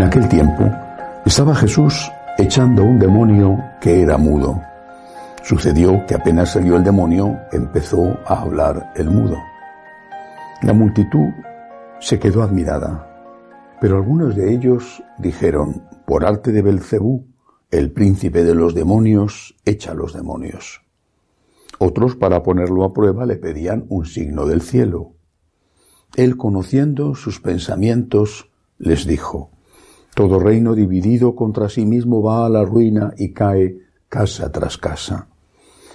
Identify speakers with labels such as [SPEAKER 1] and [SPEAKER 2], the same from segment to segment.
[SPEAKER 1] En aquel tiempo estaba Jesús echando un demonio que era mudo. Sucedió que apenas salió el demonio, empezó a hablar el mudo. La multitud se quedó admirada, pero algunos de ellos dijeron, por arte de Belcebú, el príncipe de los demonios echa los demonios. Otros, para ponerlo a prueba, le pedían un signo del cielo. Él, conociendo sus pensamientos, les dijo, todo reino dividido contra sí mismo va a la ruina y cae casa tras casa.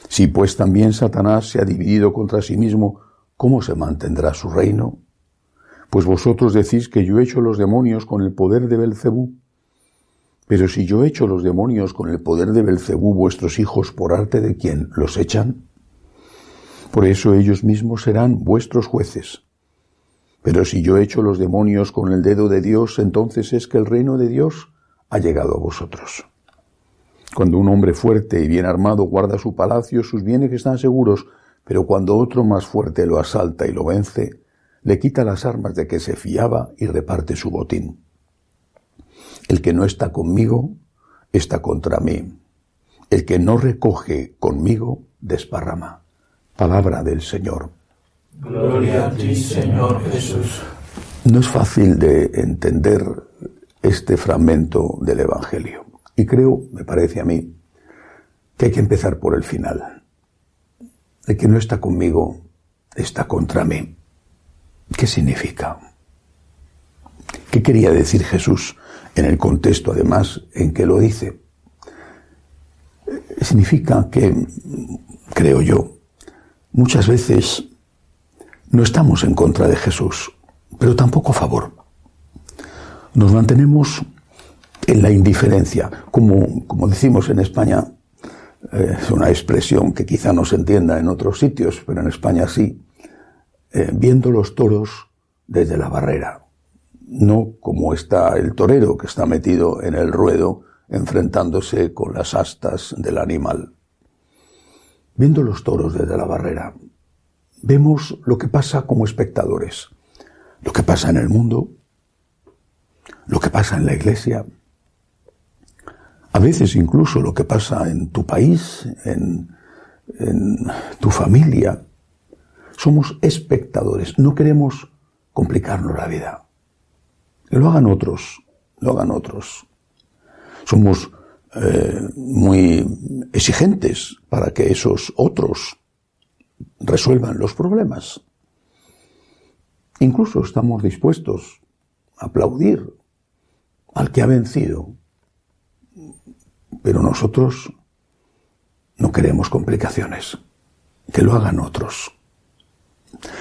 [SPEAKER 1] Si pues también Satanás se ha dividido contra sí mismo, ¿cómo se mantendrá su reino? Pues vosotros decís que yo echo los demonios con el poder de Belcebú. Pero si yo echo los demonios con el poder de Belcebú, vuestros hijos, por arte de quién los echan? Por eso ellos mismos serán vuestros jueces. Pero si yo echo los demonios con el dedo de Dios, entonces es que el reino de Dios ha llegado a vosotros. Cuando un hombre fuerte y bien armado guarda su palacio, sus bienes están seguros, pero cuando otro más fuerte lo asalta y lo vence, le quita las armas de que se fiaba y reparte su botín. El que no está conmigo está contra mí. El que no recoge conmigo desparrama. Palabra del Señor.
[SPEAKER 2] Gloria a ti, Señor Jesús.
[SPEAKER 1] No es fácil de entender este fragmento del Evangelio. Y creo, me parece a mí, que hay que empezar por el final. El que no está conmigo está contra mí. ¿Qué significa? ¿Qué quería decir Jesús en el contexto, además, en que lo dice? Significa que, creo yo, muchas veces no estamos en contra de Jesús, pero tampoco a favor. Nos mantenemos en la indiferencia, como, como decimos en España, eh, es una expresión que quizá no se entienda en otros sitios, pero en España sí, eh, viendo los toros desde la barrera, no como está el torero que está metido en el ruedo enfrentándose con las astas del animal. Viendo los toros desde la barrera, vemos lo que pasa como espectadores, lo que pasa en el mundo, lo que pasa en la iglesia, a veces incluso lo que pasa en tu país, en, tu familia. Somos espectadores, no queremos complicarnos la vida. Lo hagan otros, lo hagan otros. Somos eh, muy exigentes para que esos otros resuelvan los problemas. Incluso estamos dispuestos a aplaudir al que ha vencido, pero nosotros no queremos complicaciones, que lo hagan otros.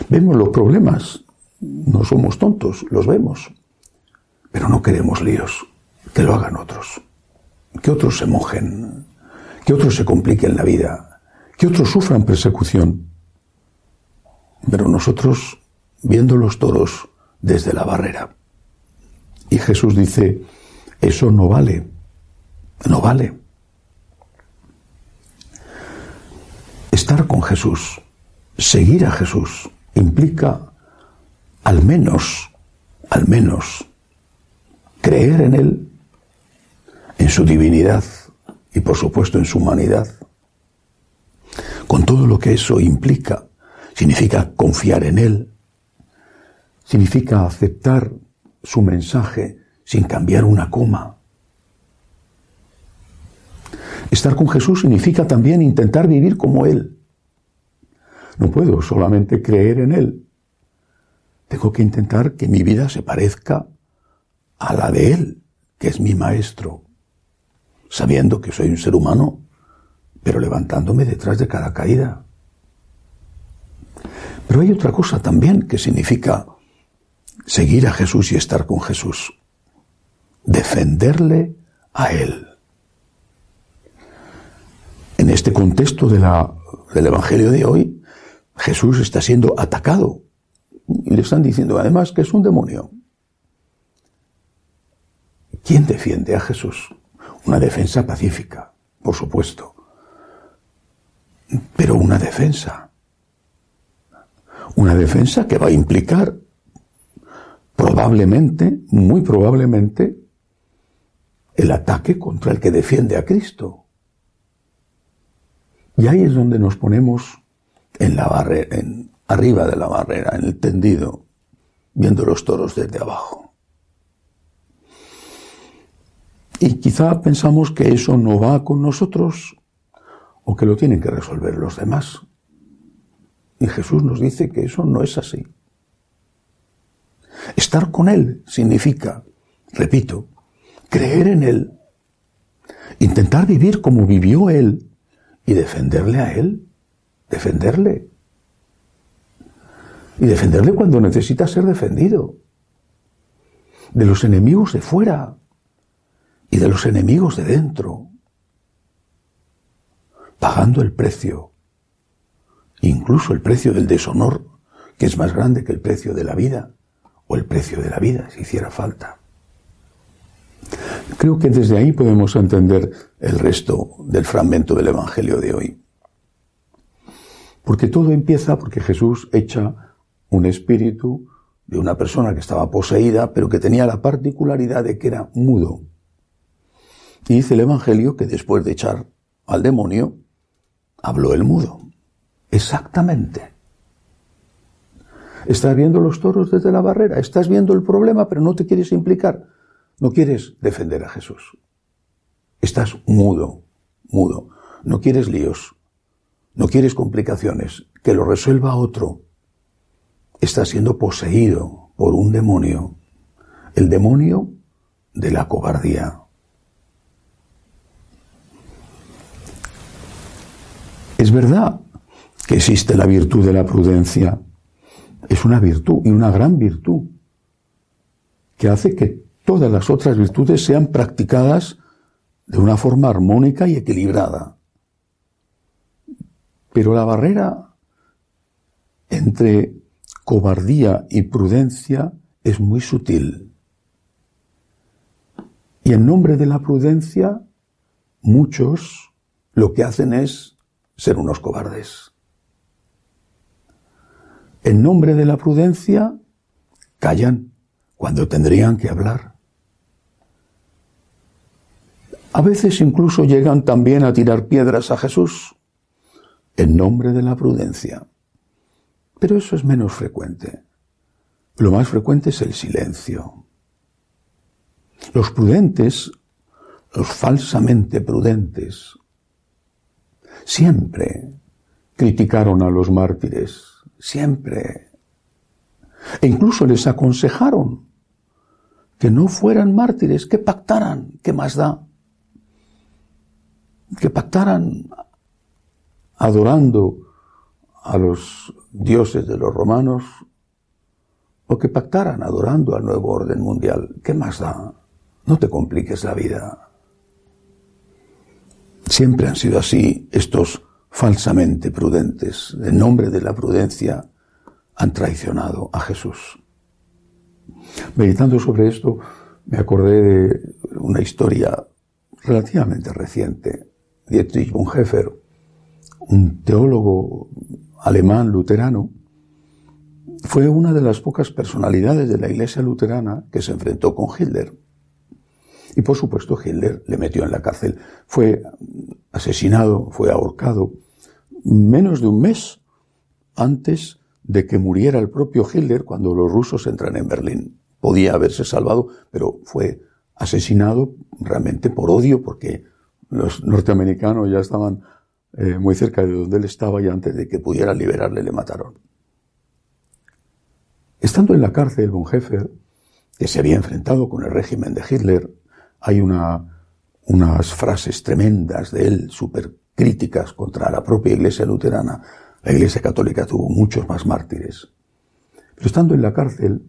[SPEAKER 1] Vemos los problemas, no somos tontos, los vemos, pero no queremos líos, que lo hagan otros, que otros se mojen, que otros se compliquen la vida, que otros sufran persecución. Pero nosotros, viendo los toros desde la barrera, y Jesús dice, eso no vale, no vale. Estar con Jesús, seguir a Jesús, implica al menos, al menos, creer en Él, en su divinidad y por supuesto en su humanidad, con todo lo que eso implica. Significa confiar en Él, significa aceptar su mensaje sin cambiar una coma. Estar con Jesús significa también intentar vivir como Él. No puedo solamente creer en Él. Tengo que intentar que mi vida se parezca a la de Él, que es mi Maestro, sabiendo que soy un ser humano pero levantándome detrás de cada caída. Pero hay otra cosa también que significa seguir a Jesús y estar con Jesús. Defenderle a Él. En este contexto del Evangelio de hoy, Jesús está siendo atacado. Y le están diciendo además que es un demonio. ¿Quién defiende a Jesús? Una defensa pacífica, por supuesto. Pero una defensa. Una defensa que va a implicar probablemente, muy probablemente, el ataque contra el que defiende a Cristo. Y ahí es donde nos ponemos en la en, arriba de la barrera, en el tendido, viendo los toros desde abajo. Y quizá pensamos que eso no va con nosotros o que lo tienen que resolver los demás. Y Jesús nos dice que eso no es así. Estar con Él significa, repito, creer en Él, intentar vivir como vivió Él y defenderle a Él, defenderle. Y defenderle cuando necesita ser defendido. De los enemigos de fuera y de los enemigos de dentro. Pagando el precio, incluso el precio del deshonor, que es más grande que el precio de la vida, o el precio de la vida, si hiciera falta. Creo que desde ahí podemos entender el resto del fragmento del Evangelio de hoy. Porque todo empieza porque Jesús echa un espíritu de una persona que estaba poseída, pero que tenía la particularidad de que era mudo. Y dice el Evangelio que después de echar al demonio, habló el mudo. Exactamente. Estás viendo los toros desde la barrera, estás viendo el problema, pero no te quieres implicar. No quieres defender a Jesús. Estás mudo, mudo. No quieres líos. No quieres complicaciones. Que lo resuelva otro. Estás siendo poseído por un demonio. El demonio de la cobardía. Es verdad que existe la virtud de la prudencia. Es una virtud y una gran virtud que hace que todas las otras virtudes sean practicadas de una forma armónica y equilibrada. Pero la barrera entre cobardía y prudencia es muy sutil. Y en nombre de la prudencia, muchos lo que hacen es ser unos cobardes. En nombre de la prudencia, callan cuando tendrían que hablar. A veces incluso llegan también a tirar piedras a Jesús en nombre de la prudencia. Pero eso es menos frecuente. Lo más frecuente es el silencio. Los prudentes, los falsamente prudentes, siempre criticaron a los mártires, siempre. E incluso les aconsejaron que no fueran mártires, que pactaran, ¿qué más da? que pactaran adorando a los dioses de los romanos o que pactaran adorando al nuevo orden mundial. ¿Qué más da? No te compliques la vida. Siempre han sido así estos falsamente prudentes. En nombre de la prudencia han traicionado a Jesús. Meditando sobre esto, me acordé de una historia relativamente reciente Dietrich Bonhoeffer, un teólogo alemán luterano, fue una de las pocas personalidades de la iglesia luterana que se enfrentó con Hitler. Y por supuesto Hitler le metió en la cárcel. Fue asesinado, fue ahorcado menos de un mes antes de que muriera el propio Hitler cuando los rusos entran en Berlín. Podía haberse salvado, pero fue asesinado realmente por odio porque los norteamericanos ya estaban eh, muy cerca de donde él estaba y antes de que pudiera liberarle le mataron. Estando en la cárcel, Bonhoeffer, que se había enfrentado con el régimen de Hitler, hay una, unas frases tremendas de él, súper críticas contra la propia iglesia luterana, La Iglesia Católica tuvo muchos más mártires. Pero estando en la cárcel,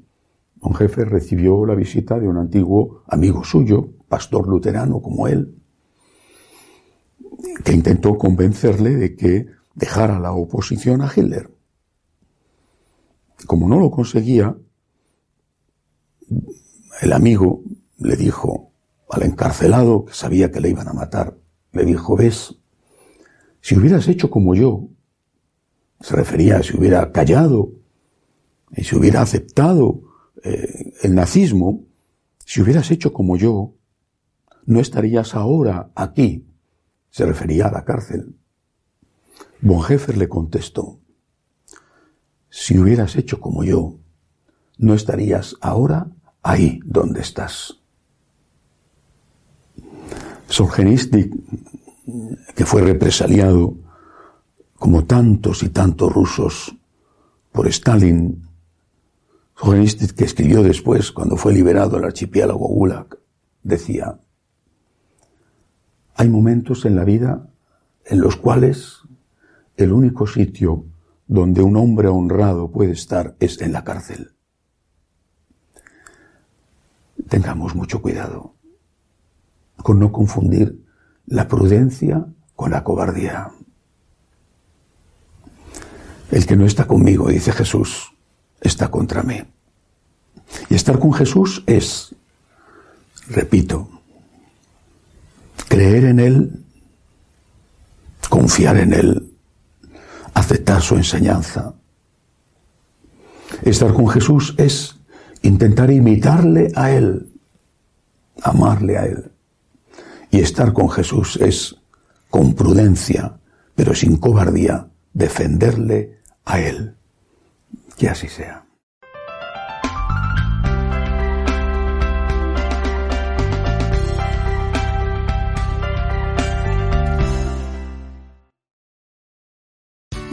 [SPEAKER 1] don Jefe recibió la visita de un antiguo amigo suyo, pastor luterano como él, que intentó convencerle de que dejara la oposición a Hitler. Como no lo conseguía, el amigo le dijo al encarcelado, que sabía que le iban a matar, le dijo, ves, si hubieras hecho como yo, se refería a si hubiera callado y si hubiera aceptado eh, el nazismo, si hubieras hecho como yo, no estarías ahora aquí. Se refería a la cárcel. Bonhoeffer le contestó, si hubieras hecho como yo, no estarías ahora ahí donde estás. Solzhenitsyn, que fue represaliado como tantos y tantos rusos por Stalin, Solzhenitsyn que escribió después, cuando fue liberado el archipiélago Gulag, decía, hay momentos en la vida en los cuales el único sitio donde un hombre honrado puede estar es en la cárcel. Tengamos mucho cuidado con no confundir la prudencia con la cobardía. El que no está conmigo, dice Jesús, está contra mí. Y estar con Jesús es, repito, creer en Él, confiar en Él, aceptar su enseñanza. Estar con Jesús es intentar imitarle a Él, amarle a Él. Y estar con Jesús es, con prudencia, pero sin cobardía, defenderle a Él. Que así sea.